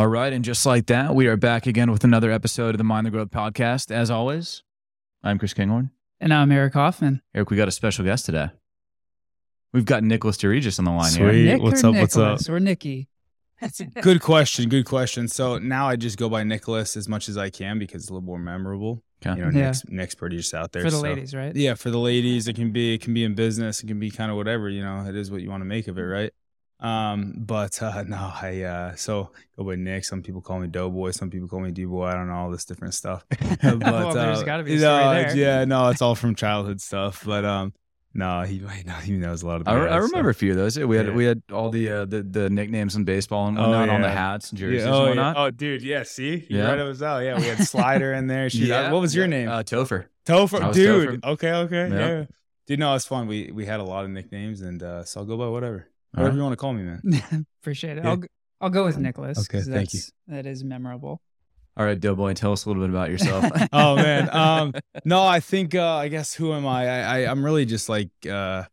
All right. And just like that, we are back again with another episode of the Mind the Growth podcast. As always, I'm Chris Kinghorn. And I'm Eric Hoffman. Eric, we got a special guest today. We've got Nicholas DeRegis on the line Sweet. here. Nick what's or up, what's Nicholas up? Or Nikki. Good question. Good question. So now I just go by Nicholas as much as I can because it's a little more memorable. Okay. You know, Yeah. Nick's, Nick's pretty just out there For the so- ladies, right? Yeah, for the ladies, it can be it can be in business, it can be kind of whatever. You know, it is what you want to make of it, right? Um, but uh, no, I uh, so go by Nick. Some people call me Doughboy. Some people call me D Boy. I don't know all this different stuff. but Well, there's uh, gotta be a you know, there. Yeah, no, it's all from childhood stuff. But um, no, he no, he knows a lot of. I, I guys, so- remember a few of those. We had Yeah. we had all the uh, the, the nicknames in baseball and Oh, whatnot on the hats and jerseys Yeah, and oh, whatnot. yeah. oh, dude, yeah. See, you Yeah. right it was out. Yeah, we had Slider in there. Shoot, Yeah. uh, what was your Yeah. name? Uh, Topher. Topher, dude. Topher. Okay, okay, Yeah. yeah. Dude, no, it's fun. We we had a lot of nicknames, and uh, so I'll go by whatever, All whatever right. you want to call me, man. Appreciate it. Yeah. I'll, g- I'll go with Nicholas. Okay, thank you. that's- memorable. All right, Doughboy, tell us a little bit about yourself. oh man, um, no, I think uh, I guess who am I? I, I I'm really just like uh,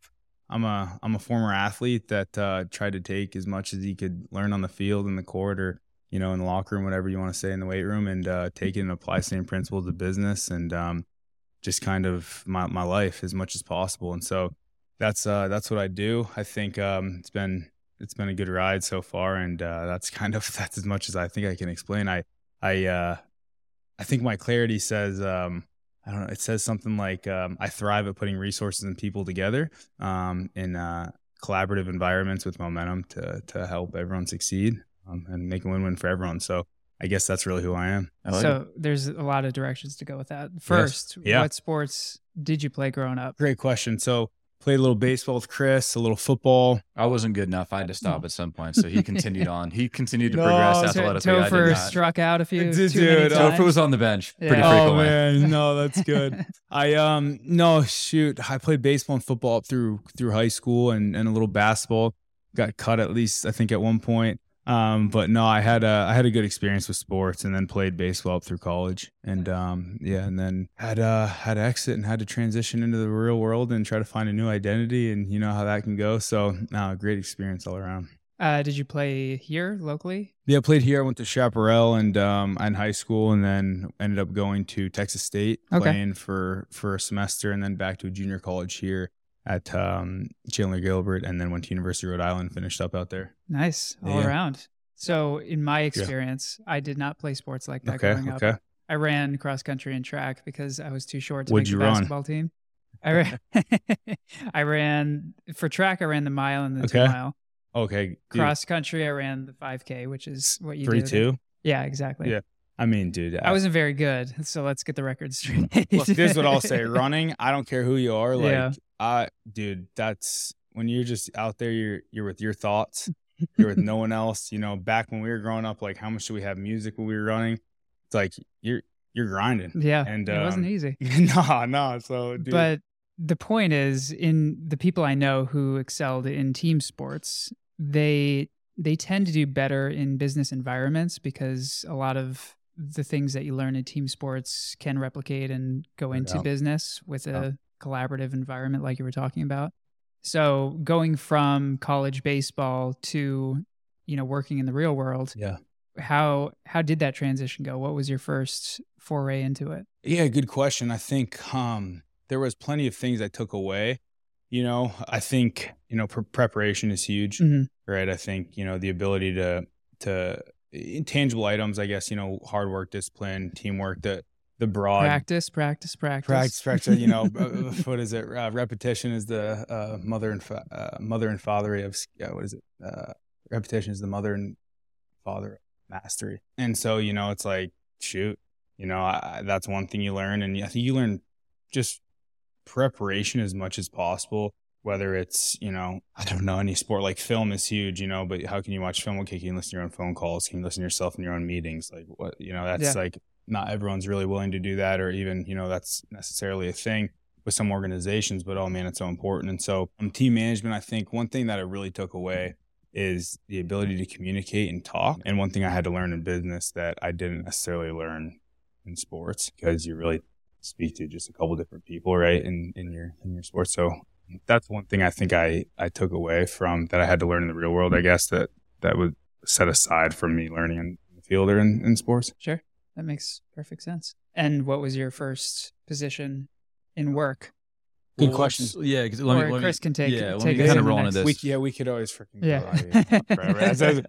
I'm a I'm a former athlete that uh, tried to take as much as he could learn on the field in the court or you know in the locker room, whatever you want to say in the weight room, and uh, take it and apply same principles to business and um, just kind of my my life as much as possible. And so that's uh, that's what I do. I think um, it's been it's been a good ride so far, and uh, that's kind of that's as much as I think I can explain. I I uh, I think my clarity says um, I don't know. It says something like um, I thrive at putting resources and people together um, in uh, collaborative environments with momentum to to help everyone succeed um, and make a win win for everyone. So I guess that's really who I am. I like it. so there's a lot of directions to go with that. First, Yeah. what sports did you play growing up? Great question. So played a little baseball with Chris, a little football. I wasn't good enough. I had to stop at some point, so he continued on. He continued to No, progress so athletically. I did Topher not. struck out a few Dude, too many dude, times. Topher was on the bench pretty Yeah. Oh frequently. man, no, that's good. I um no shoot, I played baseball and football up through through high school and and a little basketball. Got cut at least I think at one point. Um, but no, I had a I had a good experience with sports and then played baseball up through college and um yeah, and then had uh had to exit and had to transition into the real world and try to find a new identity and you know how that can go. So no, great experience all around. Uh, did you play here locally? Yeah, I played here. I went to Chaparral and um, in high school, and then ended up going to Texas State, Okay. playing for for a semester, and then back to a junior college here at um, Chandler Gilbert, and then went to University of Rhode Island, finished up out there. Nice, all Yeah. around. So, in my experience, I did not play sports like that Okay, growing up. okay. I ran cross country and track because I was too short to What'd make the run? basketball team. I ran, I ran for track. I ran the mile and the Okay. two mile. Okay, Cross country, I ran the 5K, which is what you three do. two. Yeah, exactly. Yeah. I mean, dude, I wasn't very good, so let's get the record straight. This is what I'll say: running. I don't care who you are. Like, Yeah. I, dude, that's when you're just out there. You're you're with your thoughts. You're with no one else. You know, back when we were growing up, like how much do we have music when we were running? It's like you're you're grinding. yeah, And, it wasn't um, easy. no, no. So, dude, But the point is, in the people I know who excelled in team sports, they they tend to do better in business environments because a lot of the things that you learn in team sports can replicate and go into Yeah. business with a Yeah. collaborative environment like you were talking about. So going from college baseball to you know working in the real world, yeah, how how did that transition go? What was your first foray into it? yeah. Good question. I think um, there was plenty of things I took away. You know, I think you know pre- preparation is huge. Mhm. right? I think you know the ability to to intangible items. I guess you know hard work, discipline, teamwork. The the broad Practice, practice, practice. practice, practice. You know, uh, what is it? Uh, repetition is the uh, mother and fa- uh, mother and father of uh, what is it? Uh, repetition is the mother and father of mastery. And so you know, it's like shoot, you know, I, I- that's one thing you learn, and I think you learn just preparation as much as possible. Whether it's you know I don't know any sport like film is huge, you know, but how can you watch film? Okay, can you listen to your own phone calls? Can you listen to yourself in your own meetings? Like what you know, that's Yeah. like not everyone's really willing to do that, or even you know that's necessarily a thing with some organizations. But oh man, it's so important. And so um, team management, I think one thing that I really took away is the ability to communicate and talk. And one thing I had to learn in business that I didn't necessarily learn in sports because you really speak to just a couple different people, right? In in your in your sport. So that's one thing I think I I took away from that I had to learn in the real world. I guess that that would set aside from me learning in the fielder in, in sports. Sure. That makes perfect sense. And what was your first position in work? Good Well, question. Yeah, because let or me, let me- Chris can take yeah, let take me kind of roll into this. We, yeah, we could always freaking Yeah. go on forever. As- as-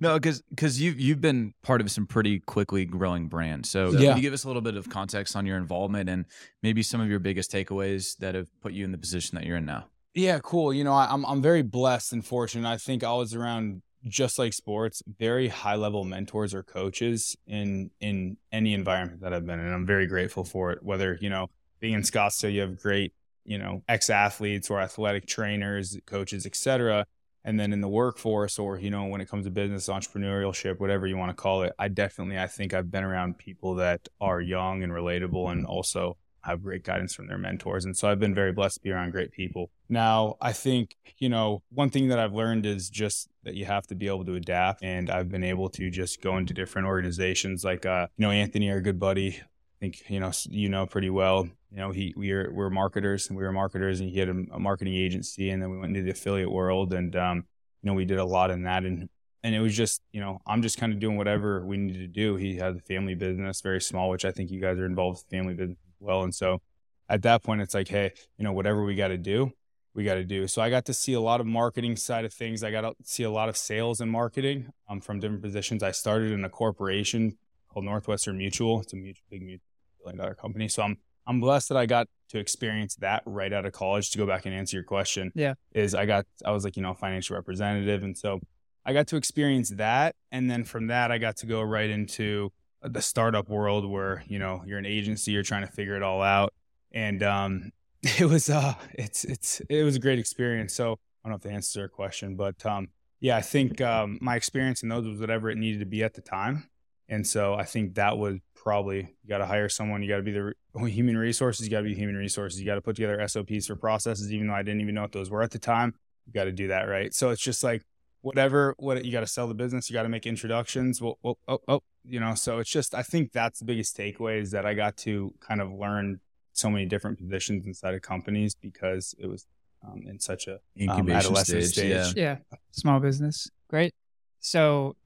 no, because because you you've been part of some pretty quickly growing brands. So Yeah. can you give us a little bit of context on your involvement and maybe some of your biggest takeaways that have put you in the position that you're in now? Yeah, cool. You know, I, I'm I'm very blessed and fortunate. I think I was around just like sports, very high level mentors or coaches in in any environment that I've been in. I'm very grateful for it. Whether you know, being in Scottsdale, you have great you know ex athletes or athletic trainers, coaches, etc. And then in the workforce, or you know, when it comes to business, entrepreneurship, whatever you want to call it, I definitely I think I've been around people that are young and relatable, and also have great guidance from their mentors. And so I've been very blessed to be around great people. Now, I think, you know, one thing that I've learned is just that you have to be able to adapt. And I've been able to just go into different organizations like, uh, you know, Anthony, our good buddy, I think, you know, you know pretty well. You know, he, we were, we're marketers and we were marketers and he had a, a marketing agency and then we went into the affiliate world and, um, you know, we did a lot in that and, and it was just, you know, I'm just kind of doing whatever we needed to do. He had a family business, very small, which I think you guys are involved with family business as well. And so at that point, it's like, hey, you know, whatever we got to do, we got to do. So I got to see a lot of marketing side of things. I got to see a lot of sales and marketing um, from different positions. I started in a corporation called Northwestern Mutual. It's a mutual, big mutual billion dollar company. So I'm I'm blessed that I got to experience that right out of college. To go back and answer your question, Yeah. is I got I was like you know financial representative, and so I got to experience that, and then from that I got to go right into the startup world where you know you're an agency, you're trying to figure it all out, and um, it was uh it's it's it was a great experience. So I don't know if to answer your question, but um, yeah, I think um, my experience in those was whatever it needed to be at the time, and so I think that was probably you got to hire someone, you got to be the re- human resources, you got to be human resources, you got to put together SOPs for processes, even though I didn't even know what those were at the time. You got to do that right. So it's just like whatever what you got to sell the business, you got to make introductions. Well, well, oh, oh, you know. So it's just I think that's the biggest takeaway is that I got to kind of learn so many different positions inside of companies because it was um, in such a Incubation adolescent stage, stage. Yeah. Yeah. Small business. Great. So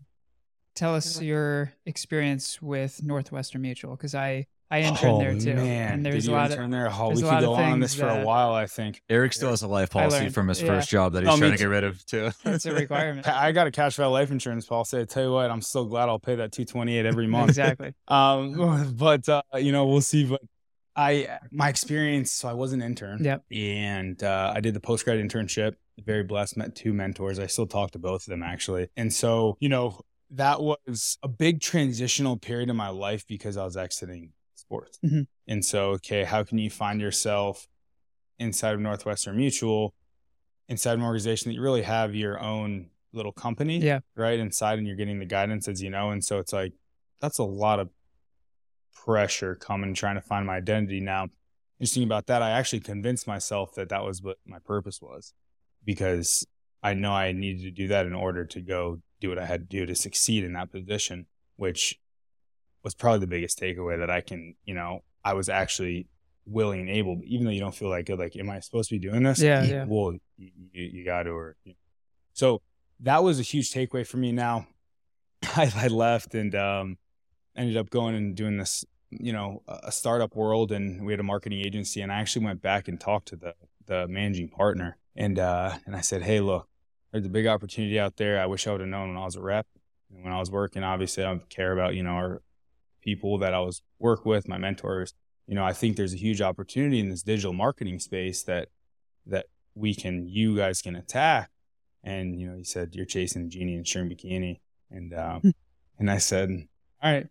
tell us your experience with Northwestern Mutual because I I interned there too. Oh, Man, and there's did a you lot intern of there? Oh, we a could go on on this for a while. I think Eric still has a life policy from his yeah. first job that he's Oh, trying to get rid of too. it's a requirement. I got a cash value life insurance policy. I tell you what, I'm so glad I'll pay that 228 every month. exactly. Um, but uh, you know, we'll see. But I, my experience. So I was an intern. Yep. And uh, I did the post grad internship. Very blessed. Met two mentors. I still talk to both of them actually. And so you know, that was a big transitional period in my life because I was exiting sports. Mhm. And so, okay, how can you find yourself inside of Northwestern Mutual, inside an organization that you really have your own little company, Yeah. right inside, and you're getting the guidance as you know. And so it's like that's a lot of pressure coming trying to find my identity. Now, interesting about that, I actually convinced myself that that was what my purpose was because I know I needed to do that in order to go do what I had to do to succeed in that position, which was probably the biggest takeaway that I can, you know, I was actually willing and able, even though you don't feel like good, like, am I supposed to be doing this? Yeah, yeah. Well, you, you, got to, or, you know. so that was a huge takeaway for me. Now I, I left and, um, ended up going and doing this, you know, a a startup world and we had a marketing agency and I actually went back and talked to the, the managing partner and, uh, and I said, Hey, look, there's a big opportunity out there. I wish I would have known when I was a rep. And when I was working, obviously I care about, you know, our people that I was work with, my mentors. You know, I think there's a huge opportunity in this digital marketing space that that we can you guys can attack. And, you know, he said, You're chasing a genie in a string bikini. And um and I said, All right,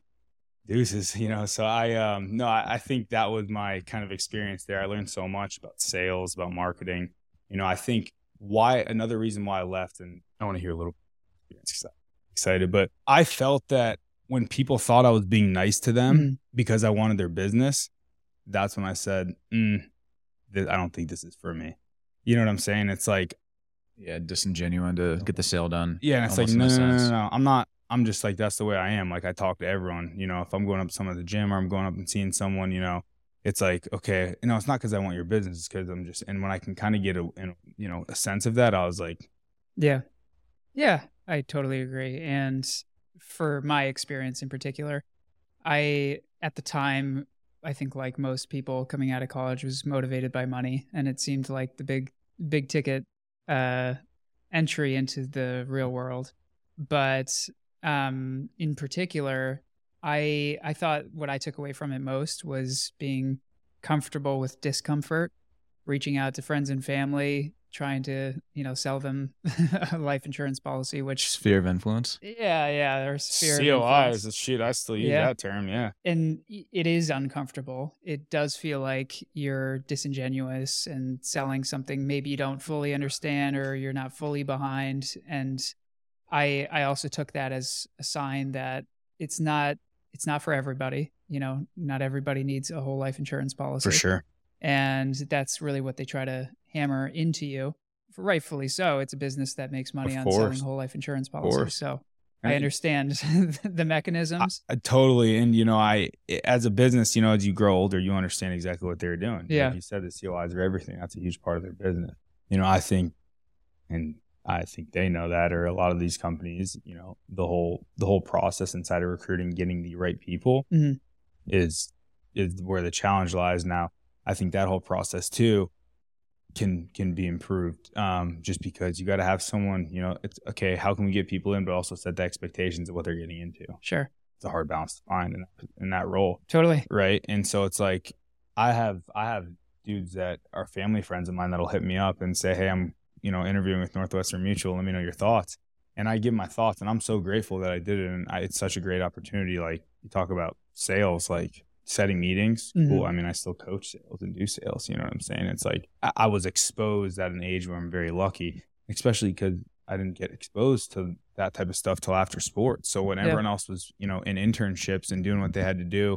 deuces, you know. So I um no, I, I think that was my kind of experience there. I learned so much about sales, about marketing. You know, I think why another reason why I left, and I want to hear a little experience 'cause I'm excited, but I felt that when people thought I was being nice to them Mm. because I wanted their business, that's when I said, mm, th- I don't think this is for me. You know what I'm saying? It's like, Yeah, disingenuine to get the sale done. yeah, and it's like, no, no, no, no, no. I'm not. I'm just like that's the way I am. Like I talk to everyone. You know, if I'm going up to someone at the gym or I'm going up and seeing someone, you know, it's like okay, you know, it's not because I want your business. It's because I'm just. And when I can kind of get a, you know, a sense of that, I was like, Yeah. Yeah, I totally agree. And for my experience in particular, I at the time I think like most people coming out of college was motivated by money, and it seemed like the big big ticket uh, entry into the real world. But um, in particular, I I thought what I took away from it most was being comfortable with discomfort, reaching out to friends and family, trying to you know sell them a life insurance policy which sphere of influence? Yeah yeah there's sphere COI is a shit I still use Yeah. that term yeah. And it is uncomfortable. It does feel like you're disingenuous and selling something maybe you don't fully understand or you're not fully behind. And i i also took that as a sign that it's not it's not for everybody you know not everybody needs a whole life insurance policy. For sure. And that's really what they try to hammer into you rightfully so. It's a business that makes money Of on selling whole life insurance policies. so i understand the mechanisms. I, totally and you know I as a business you know as you grow older you understand exactly what they're doing. Yeah. like you said the COIs are everything. That's a huge part of their business. You know I think and I think they know that or a lot of these companies you know the whole the whole process inside of recruiting getting the right people Mhm. is is where the challenge lies. Now I think that whole process too can can be improved um, just because you got to have someone you know it's okay how can we get people in but also set the expectations of what they're getting into? Sure. It's a hard balance to find in, in that role. Totally. Right? And so it's like i have i have dudes that are family friends of mine that'll hit me up and say hey i'm you know interviewing with northwestern mutual let me know your thoughts and i give my thoughts and i'm so grateful that i did it and I, it's such a great opportunity like you talk about sales like setting meetings Mhm. cool i mean i still coach sales and do sales you know what i'm saying it's like i, I was exposed at an age where i'm very lucky especially because i didn't get exposed to that type of stuff till after sports so when Yeah. everyone else was you know in internships and doing what they had to do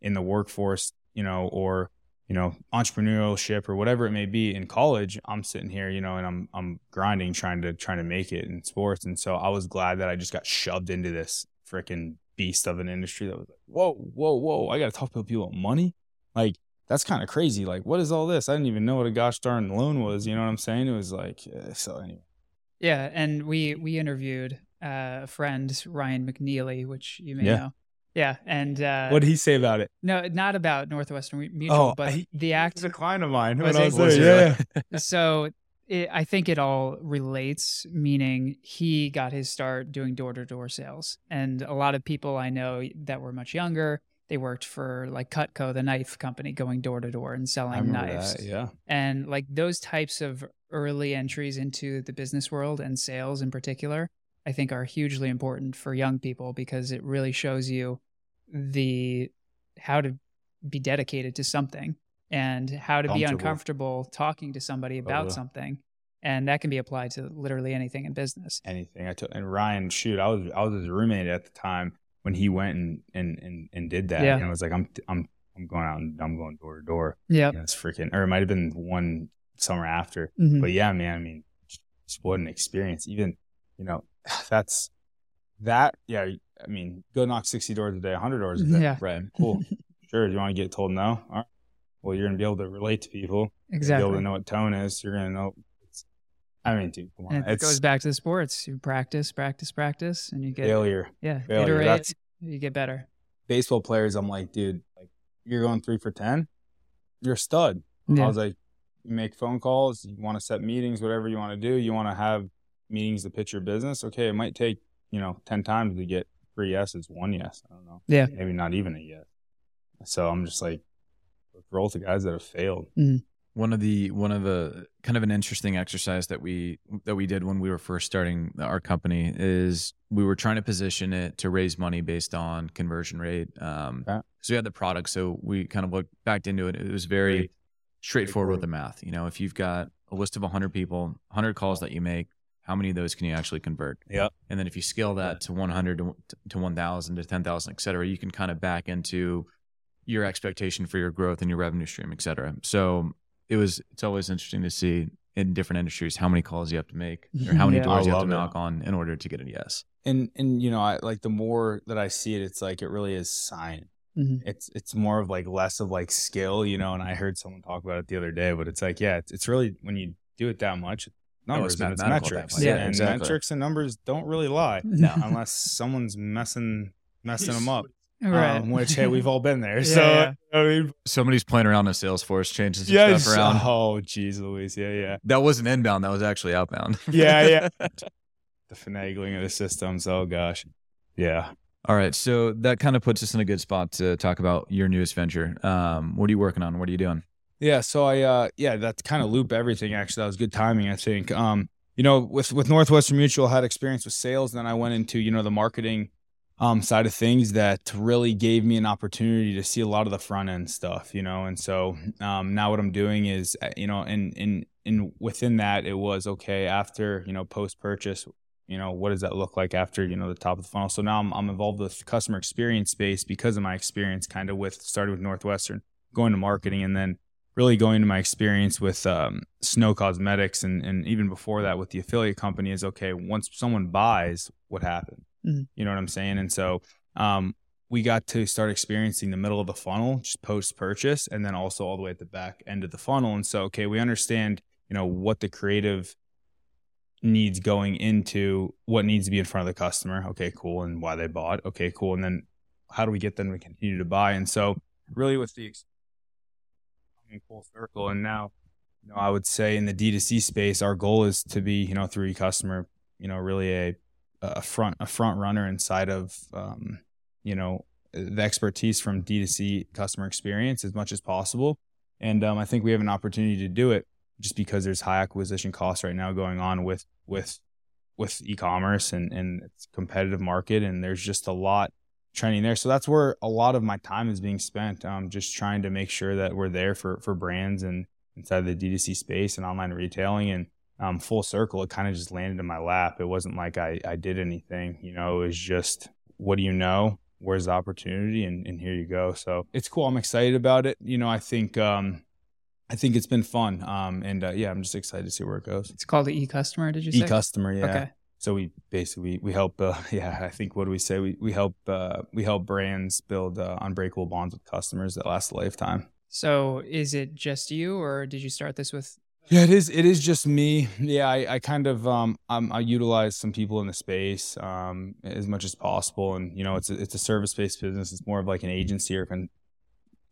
in the workforce you know or you know entrepreneurship or whatever it may be in college i'm sitting here you know and i'm i'm grinding trying to trying to make it in sports. And so i was glad that i just got shoved into this freaking beast of an industry that was like whoa whoa whoa i gotta talk to people about money? Like that's kind of crazy. Like what is all this? I didn't even know what a gosh darn loan was you know what i'm saying? It was like eh, so anyway. Yeah, and we we interviewed uh, a friend Ryan McNeely, which you may Yeah. know. Yeah, and uh, what did he say about it no, not about Northwestern Mutual, but Oh, he- the act. he's a client of mine when I was there yeah so it, I think it all relates, meaning he got his start doing door to door sales. And a lot of people I know that were much younger, they worked for like Cutco, the knife company, going door to door and selling knives. that, yeah And like those types of early entries into the business world and sales in particular, I think are hugely important for young people because it really shows you the how to be dedicated to something and how to be uncomfortable talking to somebody about Totally. something. And that can be applied to literally anything in business. anything. I took and Ryan, shoot, I was I was his roommate at the time when he went and and and, and did that. Yeah. And I was like, I'm I'm I'm going out and I'm going door to door. yeah it's freaking or it might have been one summer after. Mhm. But yeah, man, I mean, just what an experience. Even, you know, that's that, yeah, I mean, go knock sixty doors a day, hundred doors a day. Yeah. right Cool. sure. You want to get told no? All right. Well, you're gonna be able to relate to people. Exactly. You'll be able to know what tone is. You're gonna know it's, I mean, dude, come on. And it it's goes back to the sports. You practice, practice, practice, and you get failure. yeah, Failure. iterate. That's- You get better. baseball players, I'm like, dude, like you're going three for ten, you're a stud. I was like, you make phone calls, you want to set meetings, whatever you want to do, you want to have meetings to pitch your business. Okay, it might take you know ten times to get three yeses, one yes. I don't know, Yeah. maybe not even a yes. So I'm just like, let's roll with the guys that have failed. one of the one of the kind of an interesting exercise that we that we did when we were first starting our company is we were trying to position it to raise money based on conversion rate um Okay. so we had the product so we kind of looked backed into it it was very Great. straightforward with the math you know if you've got a list of 100 people 100 calls that you make how many of those can you actually convert Yep. and then if you scale that to 100 to, to 1000 to 10000 et cetera you can kind of back into your expectation for your growth and your revenue stream et cetera so it was it's always interesting to see in different industries how many calls you have to make or how many Yeah. doors I you have to it. knock on in order to get a yes And and you know, I like the more that I see it, it's like it really is sign. Mhm. It's it's more of like less of like skill, you know. And I heard someone talk about it the other day, but it's like, yeah, it's, it's really when you do it that much, numbers it's and it's mathematical at that metrics. point. Yeah, and exactly. metrics and numbers don't really lie No. unless someone's messing messing them up. right. Um, which hey, we've all been there. Yeah, so yeah. I mean, Somebody's playing around in Salesforce, changes some yeah, stuff around. Oh, geez, Louise. Yeah, yeah, That wasn't inbound. That was actually outbound. yeah, yeah. the finagling of the systems. Oh gosh. Yeah. All right. So that kind of puts us in a good spot to talk about your newest venture. Um, what are you working on? What are you doing? Yeah, so I uh yeah, that kind of loop everything actually. That was good timing, I think. Um, you know, with with Northwestern Mutual I had experience with sales, then I went into, you know, the marketing um side of things that really gave me an opportunity to see a lot of the front end stuff, you know. And so um now what I'm doing is uh, you know, and and in within that it was okay after, you know, post purchase you know what does that look like after you know the top of the funnel so now i'm, I'm involved with customer experience space because of my experience kind of with started with northwestern going to marketing and then really going to my experience with um, Snow Cosmetics and, and even before that with the affiliate company is okay, once someone buys, what happened? Mhm. You know what I'm saying? And so um, we got to start experiencing the middle of the funnel, just post purchase, and then also all the way at the back end of the funnel. And so, okay, we understand, you know, what the creative needs going into what needs to be in front of the customer. Okay, cool. And why they bought. Okay, cool. And then how do we get them to continue to buy? And so, really, with the ex- coming full circle, and now, you know, I would say in the D2C space, our goal is to be, you know, through e-customer, you know, really a a front a front runner inside of, um, you know, the expertise from D2C customer experience as much as possible. And um, I think we have an opportunity to do it just because there's high acquisition costs right now going on with with with e-commerce and and it's competitive market and there's just a lot trending there. So that's where a lot of my time is being spent. Um, just trying to make sure that we're there for for brands and inside the D2C space and online retailing and um, full circle. It kind of just landed in my lap. It wasn't like I I did anything. You know, it was just what do you know? Where's the opportunity? And and here you go. So it's cool. I'm excited about it. You know, I think um, I think it's been fun. Um, and uh, yeah, I'm just excited to see where it goes. It's called the e-customer. Did you say? E-customer, yeah. Okay. So we basically we help. Uh, yeah, I think what do we say? We we help uh, we help brands build uh, unbreakable bonds with customers that last a lifetime. So is it just you, or did you start this with? Yeah, it is. It is just me. Yeah, I, I kind of um um, I utilize some people in the space um as much as possible, and you know it's a, it's a service based business. It's more of like an agency or con-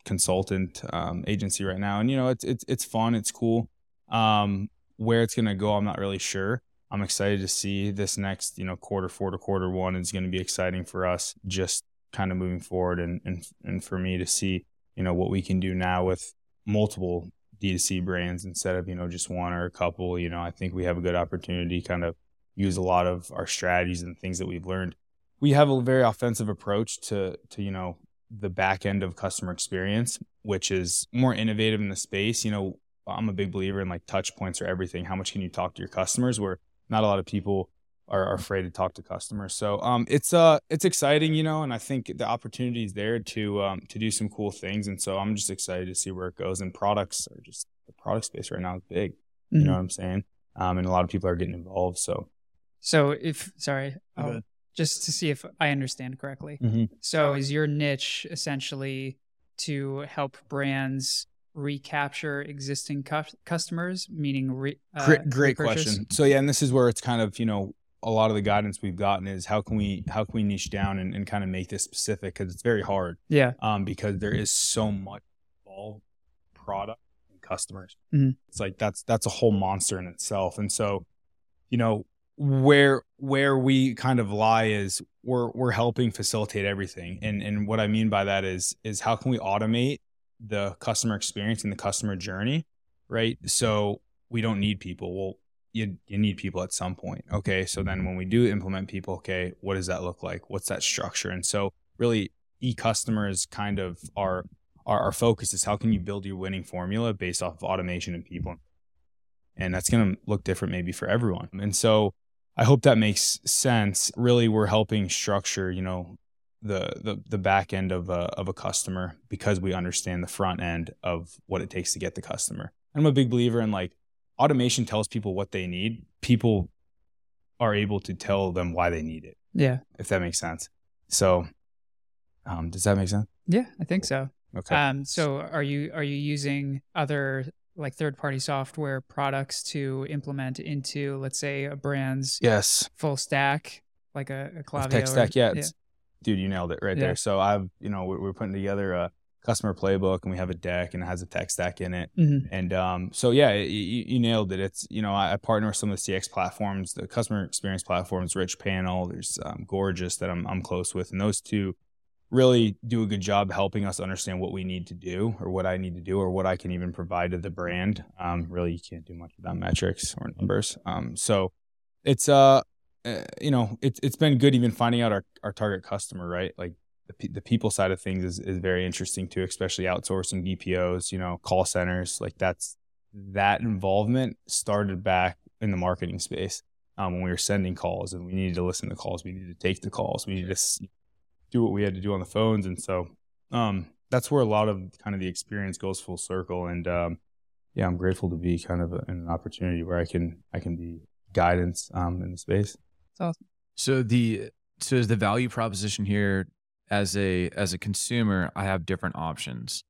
consultant um, agency right now, and you know it's it's it's fun. It's cool. Um, where it's gonna go, I'm not really sure. I'm excited to see this next you know quarter four to quarter one is going to be exciting for us. Just kind of moving forward, and and and for me to see you know what we can do now with multiple D2C brands instead of, you know, just one or a couple. You know, I think we have a good opportunity to kind of use a lot of our strategies and things that we've learned. We have a very offensive approach to to, you know, the back end of customer experience, which is more innovative in the space. You know, I'm a big believer in like touch points or everything. How much can you talk to your customers where not a lot of people are, are afraid to talk to customers. So um, it's uh it's exciting, you know, and I think the opportunity is there to um, to do some cool things. And so I'm just excited to see where it goes. And products are just the product space right now is big. You Mm-hmm. know what I'm saying? Um, and a lot of people are getting involved. So So if sorry, just to see if I understand correctly. Mhm. So is your niche essentially to help brands recapture existing cu- customers, meaning re- uh, great, great question. So yeah, and this is where it's kind of you know a lot of the guidance we've gotten is how can we how can we niche down and, and kind of make this specific because it's very hard. Yeah. um, because there is so much involved product and customers. Mhm. It's like that's that's a whole monster in itself. And so, you know, where where we kind of lie is we're we're helping facilitate everything. And and what I mean by that is is how can we automate the customer experience and the customer journey, right? So we don't need people. Well, you you need people at some point. Okay. So then mm-hmm. when we do implement people, okay, what does that look like? What's that structure? And so really e-customer is kind of our, our our focus is how can you build your winning formula based off of automation and people and that's going to look different maybe for everyone and so i hope that makes sense really we're helping structure you know the the, the back end of a, of a customer because we understand the front end of what it takes to get the customer i'm a big believer in like automation tells people what they need people are able to tell them why they need it Yeah. if that makes sense so um, does that make sense Yeah, I think so. okay Um, so are you are you using other like third party software products to implement into, let's say, a brand's Yes. full stack, like a, a tech or- stack. Yeah, it's, dude, you nailed it right Yeah. there. So I've, you know, we're, we're putting together a customer playbook and we have a deck and it has a tech stack in it. Mhm. And um, so yeah, you, you nailed it. It's you know I, I partner with some of the CX platforms, the customer experience platforms, Richpanel. There's um, Gorgias that I'm I'm close with, and those two really do a good job helping us understand what we need to do, or what I need to do, or what I can even provide to the brand. Um, really, you can't do much without metrics or numbers. Um, so it's uh, uh, you know, it's it's been good even finding out our our target customer, right? Like the, the people side of things is, is very interesting too, especially outsourcing BPOs, you know, call centers. Like that's that involvement started back in the marketing space um, when we were sending calls and we needed to listen to calls. We needed to take the calls. We needed to do what we had to do on the phones. And so um, that's where a lot of kind of the experience goes full circle. And um, yeah, I'm grateful to be kind of in an opportunity where I can, I can be guidance um, in the space. So the so is the value proposition here as a as a consumer, I have different options.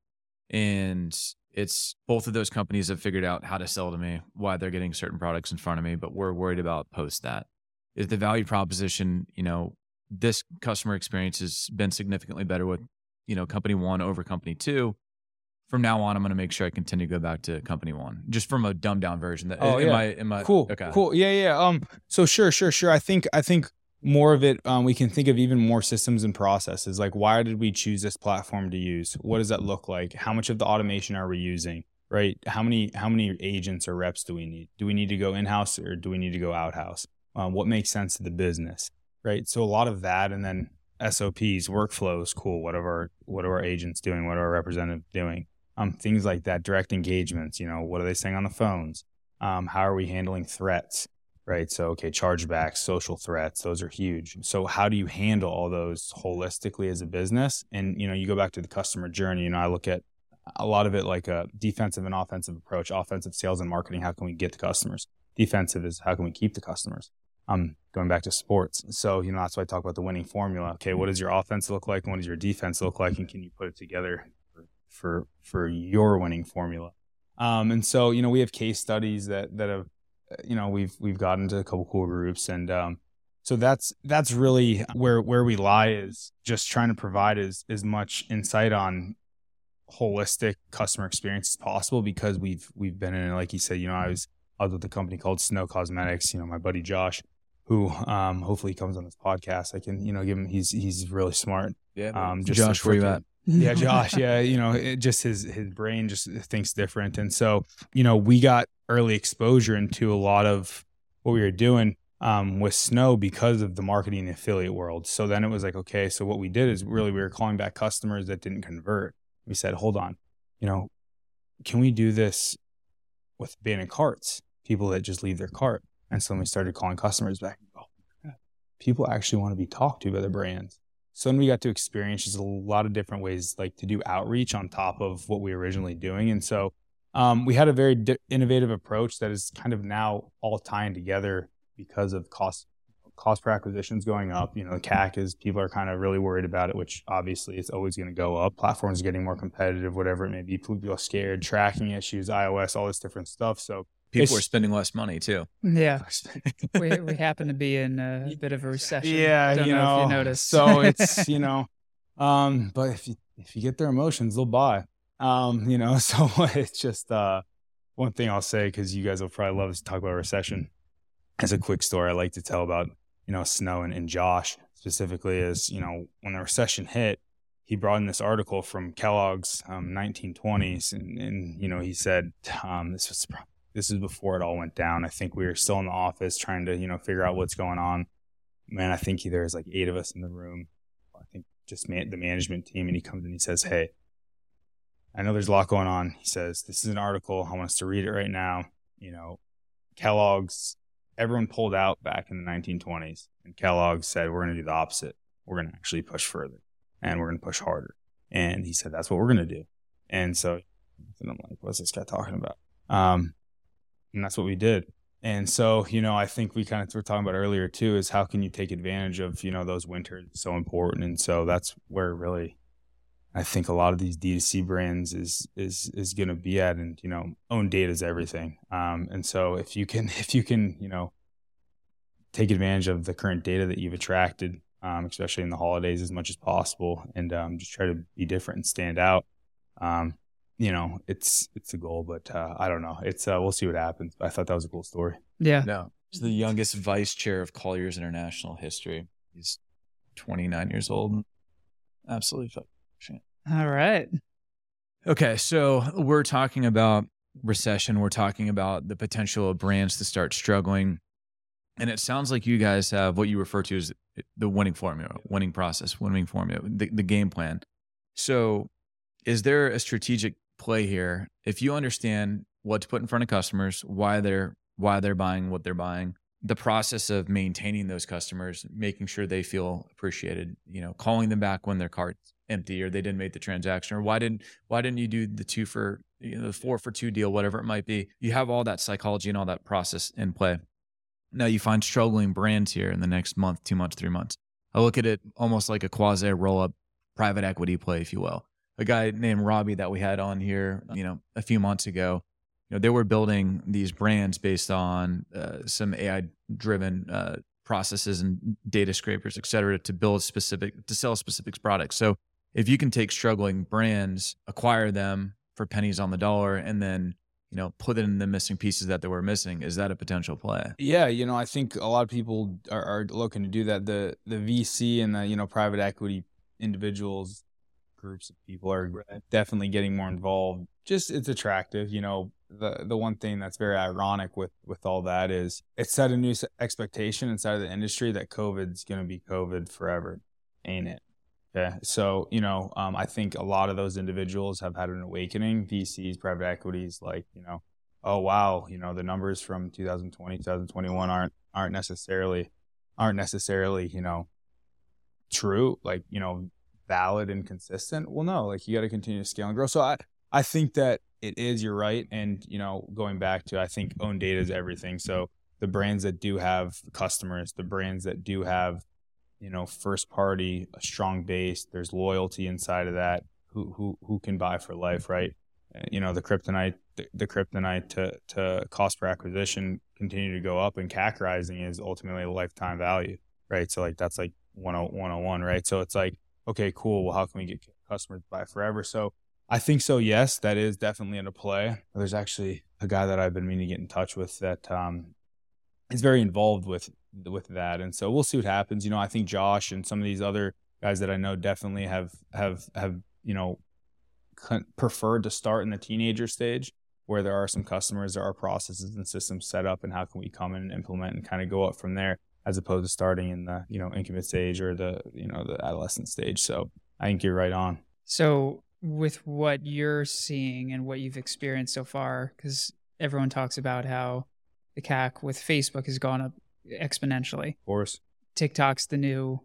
And it's both of those companies have figured out how to sell to me, why they're getting certain products in front of me, but we're worried about post that. Is the value proposition, you know, this customer experience has been significantly better with, you know, company one over company two. From now on, I'm going to make sure I continue to go back to company one, just from a dumbed down version. That Oh, am yeah. I, am I cool. Okay. cool. Yeah yeah um so sure sure sure. I think i think more of it um, we can think of even more systems and processes. Like why did we choose this platform to use? What does that look like? How much of the automation are we using right? How many how many agents or reps do we need? Do we need to go in-house or do we need to go out-house? Um, what makes sense to the business right? So a lot of that and then sops workflows cool what are our what are our agents doing? What are our representatives doing um, things like that direct engagements you know what are they saying on the phones? Um, how are we handling threats right? So okay chargebacks social threats those are huge. So how do you handle all those holistically as a business? And you know you go back to the customer journey you know i look at a lot of it like a defensive and offensive approach offensive sales and marketing how can we get the customers? Defensive is how can we keep the customers? Um going back to sports. So you know that's why i talk about the winning formula. Okay what does your offense look like and what does your defense look like? And can you put it together for for, for your winning formula um, and so, you know, we have case studies that that have, you know, we've we've gotten to a couple cool groups, and um, so that's that's really where where we lie is just trying to provide as as much insight on holistic customer experience as possible because we've we've been in it. Like you said, you know, I was I was with a company called Snow Cosmetics. You know, my buddy Josh, who um, hopefully comes on this podcast. I can you know give him he's he's really smart. Yeah. Um, just Josh, a where you freaking- at? Yeah josh yeah you know it just his his brain just thinks different. And so you know we got early exposure into a lot of what we were doing um, with snow because of the marketing affiliate world. So then it was like okay so what we did is really we were calling back customers that didn't convert. We said hold on you know can we do this with abandoned carts people that just leave their cart. And so then we started calling customers back. Oh, people actually want to be talked to by the brands so then we got to experience just a lot of different ways like to do outreach on top of what we were originally doing. And so um, we had a very di- innovative approach that is kind of now all tying together because of cost cost per acquisitions going up. You know the cac is people are kind of really worried about it which obviously it's always going to go up. Platforms getting more competitive whatever it may be. People are scared tracking issues ios all this different stuff. So People It's- are spending less money too. Yeah, we we happen to be in a bit of a recession. Yeah, Don't you know, know. if you noticed. So it's you know, um, but if you if you get their emotions, they'll buy. Um, you know, so it's just uh, one thing I'll say because you guys will probably love to talk about recession. As a quick story, I like to tell about you know Snow and, and Josh specifically is you know when the recession hit, he brought in this article from Kellogg's um, 1920s, and, and you know he said um, this was pro- this is before it all went down. I think we were still in the office trying to you know figure out what's going on. Man, I think there's like eight of us in the room. I think just man, the management team, and he comes and he says, "Hey, I know there's a lot going on." He says, "This is an article. I want us to read it right now." You know, Kellogg's. Everyone pulled out back in the 1920s, and Kellogg said, "We're going to do the opposite. We're going to actually push further, and we're going to push harder." And he said, "That's what we're going to do." And so, and I'm like, "What's this guy talking about?" Um, and that's what we did. And so, you know, I think we kind of were talking about earlier too is how can you take advantage of, you know, those winters so important. And so that's where really I think a lot of these D2C brands is is is to be at, and you know, own data is everything. Um, and so if you can if you can you know take advantage of the current data that you've attracted, um, especially in the holidays, as much as possible, and um, just try to be different and stand out. Um, you know, it's it's a goal, but uh, I don't know. It's uh, we'll see what happens. I thought that was a cool story. Yeah. No, he's the youngest vice chair of Colliers International history. He's 29 years old. Absolutely fucking. All right. Okay, so we're talking about recession. We're talking about the potential of brands to start struggling. And it sounds like you guys have what you refer to as the winning formula, winning process, winning formula, the, the game plan. So, is there a strategic play here? If you understand what to put in front of customers, why they're why they're buying what they're buying, the process of maintaining those customers, making sure they feel appreciated, you know, calling them back when their cart's empty or they didn't make the transaction, or why didn't why didn't you do the two for you know the four for two deal, whatever it might be. You have all that psychology and all that process in play. Now you find struggling brands here in the next month, two months, three months. I look at it almost like a quasi roll up private equity play, if you will. A guy named Robbie that we had on here, you know, a few months ago, you know, they were building these brands based on uh, some AI driven uh, processes and data scrapers, et cetera, to build specific, to sell specific products. So if you can take struggling brands, acquire them for pennies on the dollar, and then you know, put in the missing pieces that they were missing. Is that a potential play? Yeah, you know, I think a lot of people are, are looking to do that. The the VC and the you know private equity individuals, groups of people are right. definitely getting more involved. Just it's attractive, you know. The the one thing that's very ironic with with all that is it set a new expectation inside of the industry that COVID's going to be COVID forever, ain't it? Yeah. So, you know, um, I think a lot of those individuals have had an awakening. VCs, private equities, like, you know, oh wow, you know, the numbers from 2020, 2021 aren't aren't necessarily aren't necessarily, you know, true, like, you know, valid and consistent. Well, no, like you got to continue to scale and grow. So I I think that it is, you're right. And, you know, going back to I think own data is everything. So the brands that do have customers, the brands that do have you know, first party, a strong base. There's loyalty inside of that. Who who who can buy for life, right? You know, the kryptonite, the, the kryptonite to to cost per acquisition continue to go up, and CAC rising is ultimately lifetime value, right? So like that's like 101, right? So it's like, okay, cool. Well, how can we get customers to buy forever? So I think so. Yes, that is definitely in a play. There's actually a guy that I've been meaning to get in touch with that um, is very involved with with that. And so we'll see what happens. You know, I think Josh and some of these other guys that I know definitely have have have you know preferred to start in the teenager stage where there are some customers, there are processes and systems set up, and how can we come and implement and kind of go up from there, as opposed to starting in the you know incubate stage or the you know the adolescent stage. So I think you're right on. So with what you're seeing and what you've experienced so far, because everyone talks about how the CAC with Facebook has gone up exponentially. Of course. TikTok's the new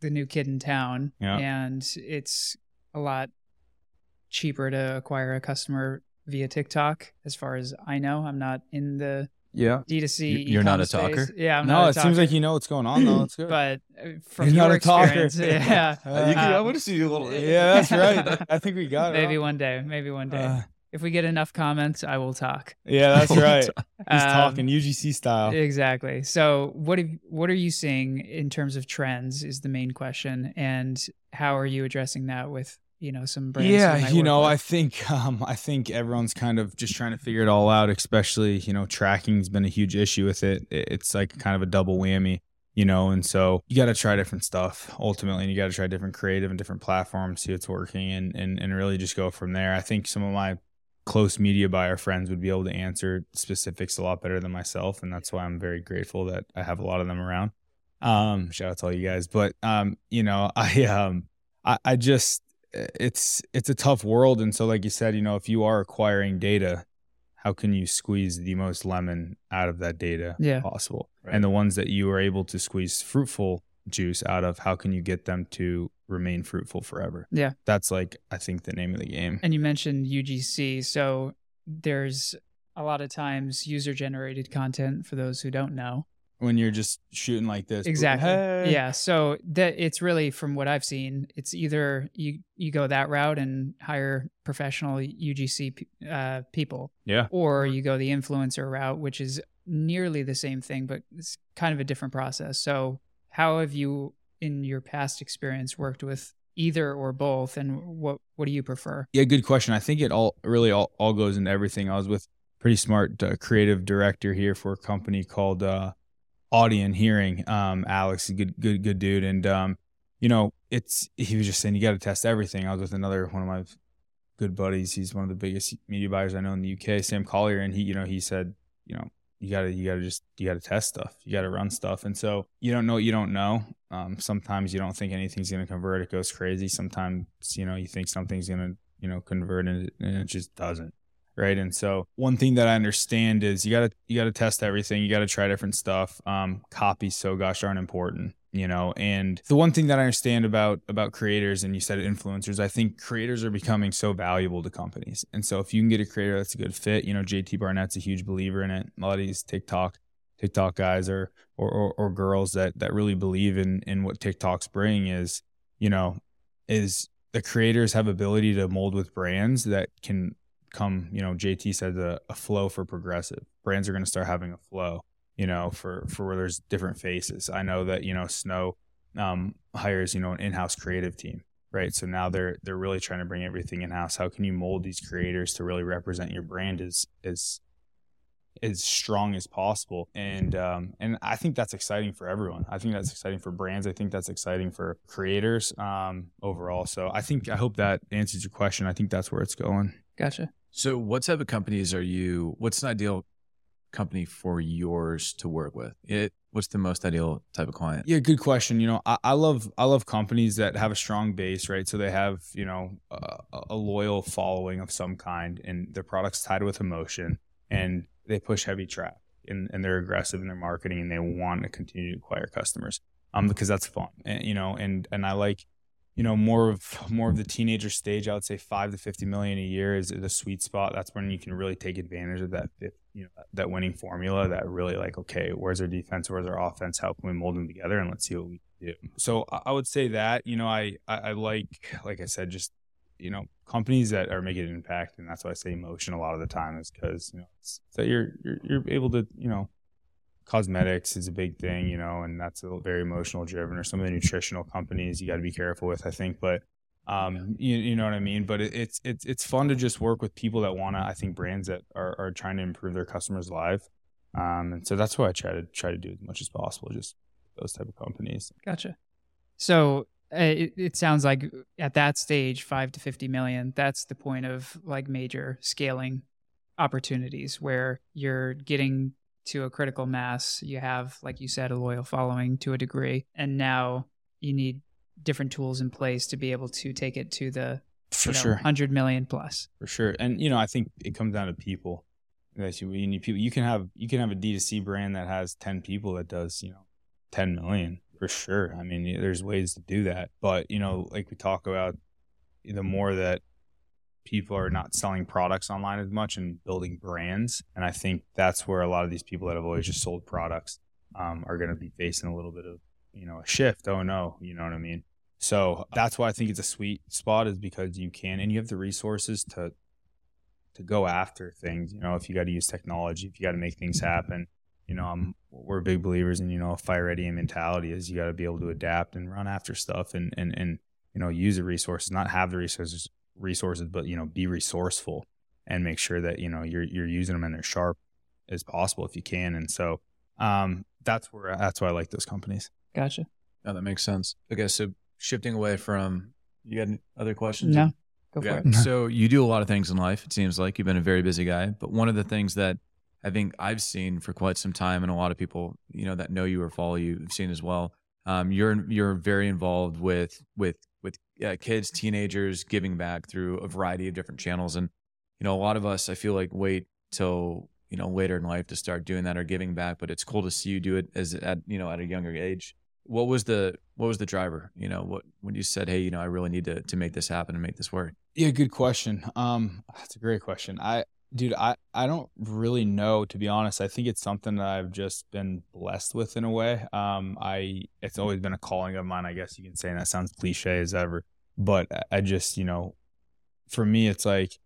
the new kid in town. Yeah. And it's a lot cheaper to acquire a customer via TikTok, as far as I know. I'm not in the yeah D2C. You're not a talker. Space. Yeah, I'm no. it seems like you know what's going on though. That's good. but uh, from You're your not a talker. experience, yeah, Uh, you can, I want to see you a little. yeah, that's right. I think we got it. maybe huh? one day, maybe one day. Uh, if we get enough comments, I will talk. yeah, that's right. He's Um, talking UGC style. Exactly. So, what have, what are you seeing in terms of trends? Is the main question, and how are you addressing that with you know some brands? yeah might you know with? i think um i think everyone's kind of just trying to figure it all out especially you know tracking's been a huge issue with it It- it's like kind of a double whammy you know and so you got to try different stuff ultimately and you got to try different creative and different platforms see what's working and, and and really just go from there i think some of my close media buyer friends would be able to answer specifics a lot better than myself and that's why i'm very grateful that i have a lot of them around um shout out to all you guys but um you know i um i, I just it's it's a tough world and so like you said you know if you are acquiring data how can you squeeze the most lemon out of that data Yeah. possible Right. and the ones that you are able to squeeze fruitful juice out of how can you get them to remain fruitful forever Yeah. that's like i think the name of the game And you mentioned UGC, so there's a lot of times user generated content for those who don't know. When you're just shooting like this. Exactly. Hey. Yeah. So that it's really from what I've seen, it's either you you go that route and hire professional UGC uh, people, Yeah. or you go the influencer route, which is nearly the same thing, but it's kind of a different process. So how have you, in your past experience, worked with either or both, and what what do you prefer? Yeah, good question. I think it all really all, all goes into everything. I was with pretty smart uh, creative director here for a company called uh, Audien Hearing. Um, Alex, good good good dude, and um, you know, it's he was just saying you got to test everything. I was with another one of my good buddies. He's one of the biggest media buyers I know in the UK, Sam Collier, and he you know he said you know you gotta you gotta just you gotta test stuff. You gotta run stuff. And so you don't know what you don't know. Um, sometimes you don't think anything's gonna convert. It goes crazy. Sometimes you know you think something's gonna you know convert and it, and it just doesn't right? And so one thing that i understand is you gotta you gotta test everything. You gotta try different stuff. Um, copies so gosh darn important you know? And the one thing that i understand about about creators and you said influencers i think creators are becoming so valuable to companies. And so if you can get a creator that's a good fit you know jt barnett's a huge believer in it. A lot of these tiktok tiktok guys or or, or, or girls that that really believe in in what tiktok's bring is you know is the creators have ability to mold with brands that can come you know jt said a, a flow for progressive brands are going to start having a flow you know, for for where there's different faces. I know that you know Snow um, hires you know an in-house creative team, right? So now they're they're really trying to bring everything in house. How can you mold these creators to really represent your brand as as as strong as possible? And um, and I think that's exciting for everyone. I think that's exciting for brands. I think that's exciting for creators um, overall. So I think I hope that answers your question. I think that's where it's going. Gotcha. So, what type of companies are you? What's an ideal company for yours to work with? It what's the most ideal type of client? Yeah, good question. You know, I, I love I love companies that have a strong base, right? So they have you know a, a loyal following of some kind, and their products tied with emotion, and they push heavy traffic, and, and they're aggressive in their marketing, and they want to continue to acquire customers, um, because that's fun, and you know, and and I like you know more of more of the teenager stage i would say 5 to 50 million a year is the sweet spot. That's when you can really take advantage of that you know that winning formula that really like okay where's our defense? Where's our offense? How can we mold them together and let's see what we can do. So i would say that you know i i, like like i said just you know companies that are making an impact and that's why i say emotion a lot of the time is because you know it's, that you're, you're you're able to you know cosmetics is a big thing, you know, and that's a very emotional driven. Or some of the nutritional companies you got to be careful with, I think. But um, you, you know what I mean. But it, it's it's it's fun to just work with people that want to. I think brands that are, are trying to improve their customers' life. Um, and so that's what I try to try to do as much as possible. Just those type of companies. Gotcha. So uh, it, it sounds like at that stage, five to fifty million. That's the point of like major scaling opportunities where you're getting to a critical mass. You have, like you said, a loyal following to a degree, and now you need different tools in place to be able to take it to the For know, sure. hundred million plus. For sure. And you know, I think it comes down to people. That you, you need people. You can have you can have a D2C brand that has ten people that does you know ten million for sure. I mean, there's ways to do that. But you know, like we talk about, the more that people are not selling products online as much and building brands, and I think that's where a lot of these people that have always just sold products um, are going to be facing a little bit of you know a shift. Oh no, you know what I mean. So that's why I think it's a sweet spot is because you can and you have the resources to to go after things. You know, if you got to use technology, if you got to make things happen. You know, I'm, we're big believers in you know a fire ready mentality is you got to be able to adapt and run after stuff and and and you know use the resources, not have the resources resources, but you know be resourceful and make sure that you know you're you're using them and they're sharp as possible if you can. And so um, that's where that's why I like those companies. Gotcha. Oh, that makes sense. Okay, so shifting away from you got any other questions? No, go for it. So you do a lot of things in life. It seems like you've been a very busy guy. But one of the things that I think I've seen for quite some time, and a lot of people, you know, that know you or follow you, have seen as well. Um, you're you're very involved with with with uh, kids, teenagers, giving back through a variety of different channels. And you know, a lot of us, I feel like, wait till you know later in life to start doing that or giving back. But it's cool to see you do it as at you know at a younger age. What was the what was the driver? You know, what when you said, hey, you know, I really need to to make this happen and make this work. Yeah, good question. Um, that's a great question. I dude, I, I don't really know to be honest. I think it's something that I've just been blessed with in a way. Um, I it's always been a calling of mine, I guess you can say, and that sounds cliche as ever. But I just, you know, for me, it's like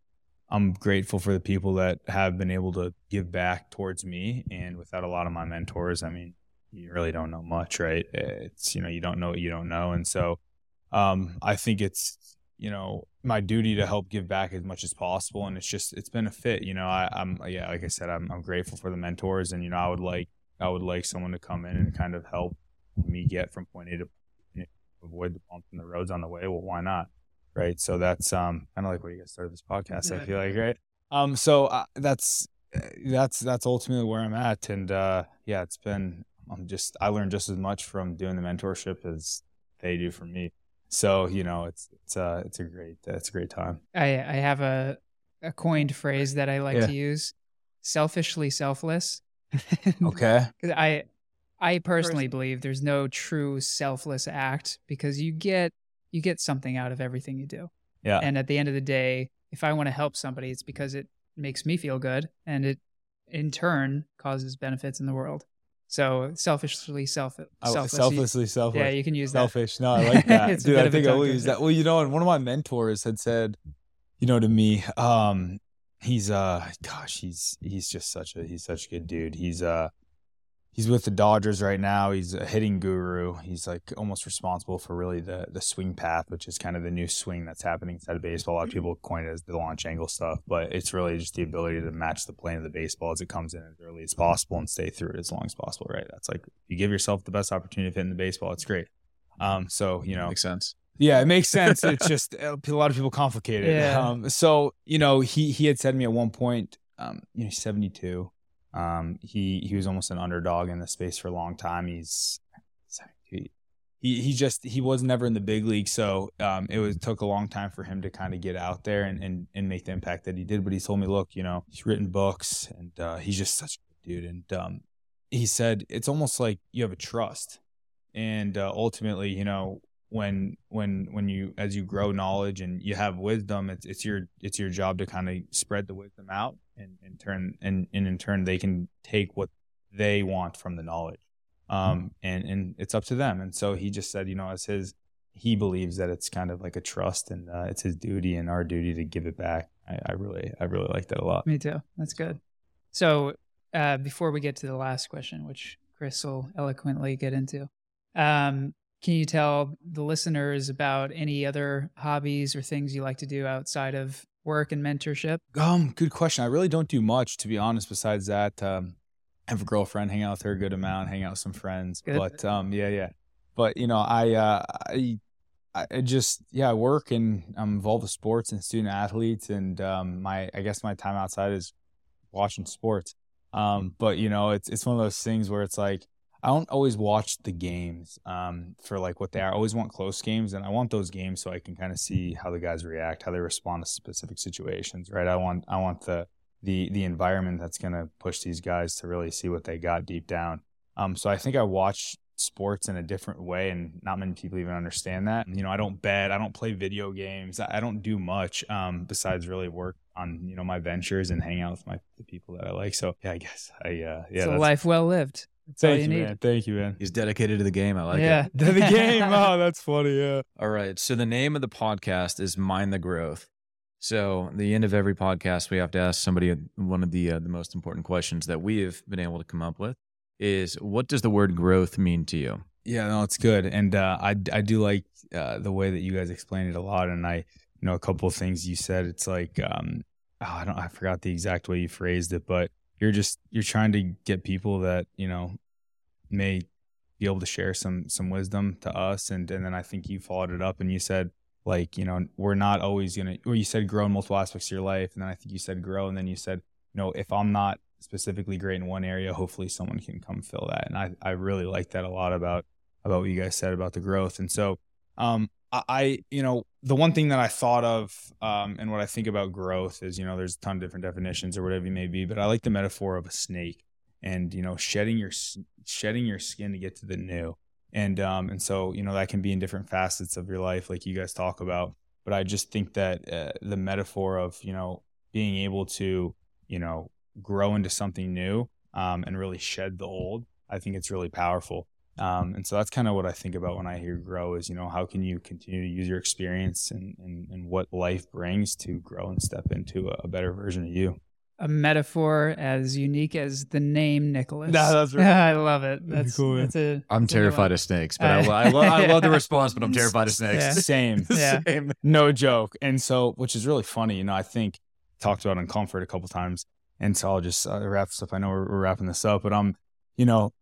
I'm grateful for the people that have been able to give back towards me. And without a lot of my mentors, I mean, you really don't know much, right? It's you know, you don't know what you don't know, and so um, I think it's you know my duty to help give back as much as possible and it's just it's been a fit you know I, i'm yeah like i said I'm, I'm grateful for the mentors and you know i would like i would like someone to come in and kind of help me get from point a to you know, avoid the bumps in the roads on the way well why not right? So that's um kind of like where you guys started this podcast i feel like right? Um so uh, that's that's that's ultimately where i'm at and uh yeah it's been i'm just i learned just as much from doing the mentorship as they do from me so you know, it's it's a it's a great it's a great time. I I have a a coined phrase that I like yeah. to use: selfishly selfless. okay. I I personally believe there's no true selfless act because you get you get something out of everything you do. Yeah. And at the end of the day, if I want to help somebody, it's because it makes me feel good and it in turn causes benefits in the world. So selfishly self selfless. selflessly selfish. Yeah, you can use that. Selfish. No, I like that. Dude, I think I will use that. Well, you know, and one of my mentors had said, you know, to me, um, he's uh gosh, he's he's just such a he's such a good dude. He's uh he's with the Dodgers right now. He's a hitting guru. He's like almost responsible for really the the swing path, which is kind of the new swing that's happening inside of baseball. A lot of people coin it as the launch angle stuff, but it's really just the ability to match the plane of the baseball as it comes in as early as possible and stay through it as long as possible. Right? That's like you give yourself the best opportunity of hitting the baseball. It's great. Um, so you know, makes sense. Yeah, it makes sense. It's just a lot of people complicate it. Yeah. Um, so you know, he he had said to me at one point, um, you know, seventy two um, he he was almost an underdog in the space for a long time. He's he he just he was never in the big league, so um, it was took a long time for him to kind of get out there and, and and make the impact that he did. But he told me, look, you know, he's written books and uh, he's just such a good dude. And um, he said it's almost like you have a trust, and uh, ultimately, you know, when when when you as you grow knowledge and you have wisdom it's it's your it's your job to kind of spread the wisdom out and in turn and, and in turn they can take what they want from the knowledge. Um and and it's up to them. And so he just said you know as his he believes that it's kind of like a trust and uh, it's his duty and our duty to give it back. I, I really i really like that a lot. Me too. That's good. So uh before we get to the last question which chris will eloquently get into um can you tell the listeners about any other hobbies or things you like to do outside of work and mentorship? Um, good question. I really don't do much, to be honest. Besides that, um, I have a girlfriend, hang out with her a good amount, hang out with some friends. Good. But um, yeah, yeah. But you know, I, uh, I, I just yeah, I work and I'm involved with sports and student athletes, and um, my I guess my time outside is watching sports. Um, but you know, it's it's one of those things where it's like I don't always watch the games um, for like what they are. I always want close games, and I want those games so I can kind of see how the guys react, how they respond to specific situations. Right? I want I want the the the environment that's going to push these guys to really see what they got deep down. Um, so I think I watch sports in a different way, and not many people even understand that. You know, I don't bet, I don't play video games, I don't do much um, besides really work on you know my ventures and hang out with my the people that I like. So yeah, I guess I uh, yeah, it's a life well lived. That's Thank you, you man. Thank you, man. He's dedicated to the game. I like yeah. it. the game. Oh, that's funny. Yeah. All right. So the name of the podcast is Mind the Growth. So the end of every podcast, we have to ask somebody one of the uh, the most important questions that we have been able to come up with is what does the word growth mean to you? Yeah, no, it's good, and uh, I I do like uh, the way that you guys explain it a lot, and I you know a couple of things you said. It's like um, oh, I don't I forgot the exact way you phrased it, but you're just you're trying to get people that you know may be able to share some some wisdom to us. And and then I think you followed it up and you said like you know we're not always gonna or you said grow in multiple aspects of your life. And then I think you said grow. And then you said you know if I'm not specifically great in one area hopefully someone can come fill that. And I I really like that a lot about about what you guys said about the growth. And so um I, you know, the one thing that I thought of um, and what I think about growth is, you know, there's a ton of different definitions or whatever you may be, but I like the metaphor of a snake and, you know, shedding your, shedding your skin to get to the new. And, um, and so, you know, that can be in different facets of your life, like you guys talk about. But I just think that uh, the metaphor of, you know, being able to you know, grow into something new um, and really shed the old, I think it's really powerful. Um, and so that's kind of what I think about when I hear grow is, you know, how can you continue to use your experience and, and, and what life brings to grow and step into a, a better version of you? A metaphor as unique as the name Nicholas. Nah, that's right. I love it. That's cool, man. That's a. I'm that's a good terrified one. of snakes, but I, lo- I, lo- I love the response, but I'm terrified of snakes. Yeah. Same. Yeah. Same. no joke. And so, which is really funny, you know, I think talked about uncomfort a couple times. And so I'll just uh, wrap this up. I know we're, we're wrapping this up, but um, you know,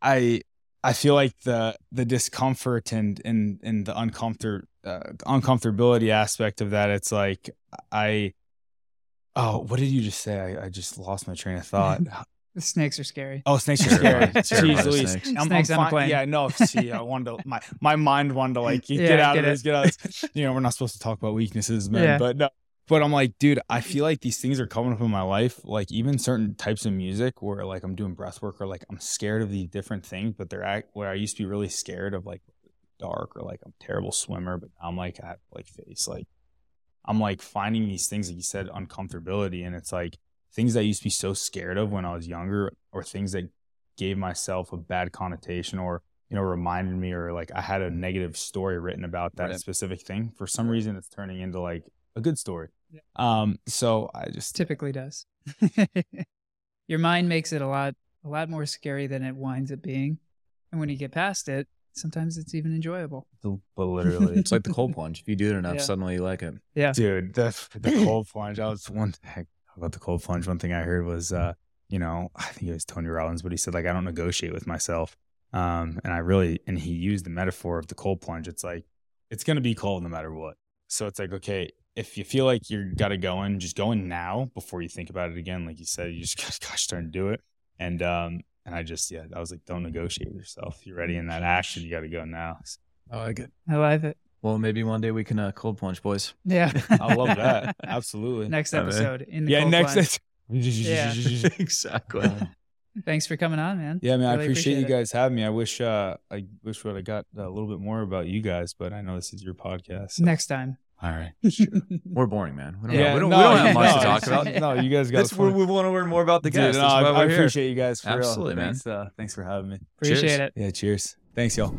I I feel like the the discomfort and and and the uncomfort uh, uncomfortability aspect of that. It's like I. Oh, what did you just say? I, I just lost my train of thought. The snakes are scary. Oh, snakes are scary. Terrified- terrified Jeez Louise. snakes. I'm, Snakes I'm on a fine- plane. Yeah, no. See, I wanted to, my my mind wanted to like get Yeah, out get of this, it. get out of this. You know, we're not supposed to talk about weaknesses, man. Yeah. But no. But I'm like, dude, I feel like these things are coming up in my life. Like even certain types of music where like I'm doing breath work or like I'm scared of these different things, but they're act where I used to be really scared of like dark or like I'm a terrible swimmer, but now I'm like I have like face like I'm like finding these things like you said uncomfortability and it's like things that I used to be so scared of when I was younger or things that gave myself a bad connotation or you know reminded me or like I had a negative story written about that Right. specific thing for some reason it's turning into like a good story. Yeah. Um so I just Typically does. Your mind makes it a lot a lot more scary than it winds up being. And when you get past it, sometimes it's even enjoyable. but literally It's like the cold plunge. If you do it enough, Yeah. suddenly you like it. Yeah. dude the the cold plunge i was one heck about the cold plunge one thing i heard was uh you know i think it was tony robbins but he said like i don't negotiate with myself um and i really and he used the metaphor of the cold plunge it's like it's gonna be cold no matter what so it's like okay if you feel like you're gotta go in just go in now before you think about it again like you said you just gotta gosh darn do it and um and i just yeah i was like don't negotiate with yourself you're ready in that action you gotta go now I like it. I like it. Well, maybe one day we can uh, cold plunge, boys. Yeah. i love that absolutely Next Yeah, man. episode in the yeah cold next plunge. yeah. exactly. Thanks for coming on, man. Yeah, man, I Really appreciate, you guys having me. I wish uh I wish what I got a little bit more about you guys, but I know this is your podcast. so- Next time. All right. We're boring, man. We don't, Yeah, we don't, no, we don't have much no, to talk about. No, you guys got That's where we want to learn more about the Dude, guests. no, That's I, why I we're here. appreciate you guys for Absolutely, real. man. Thanks, uh, thanks for having me. Appreciate Cheers. it. Yeah, cheers. Thanks, y'all.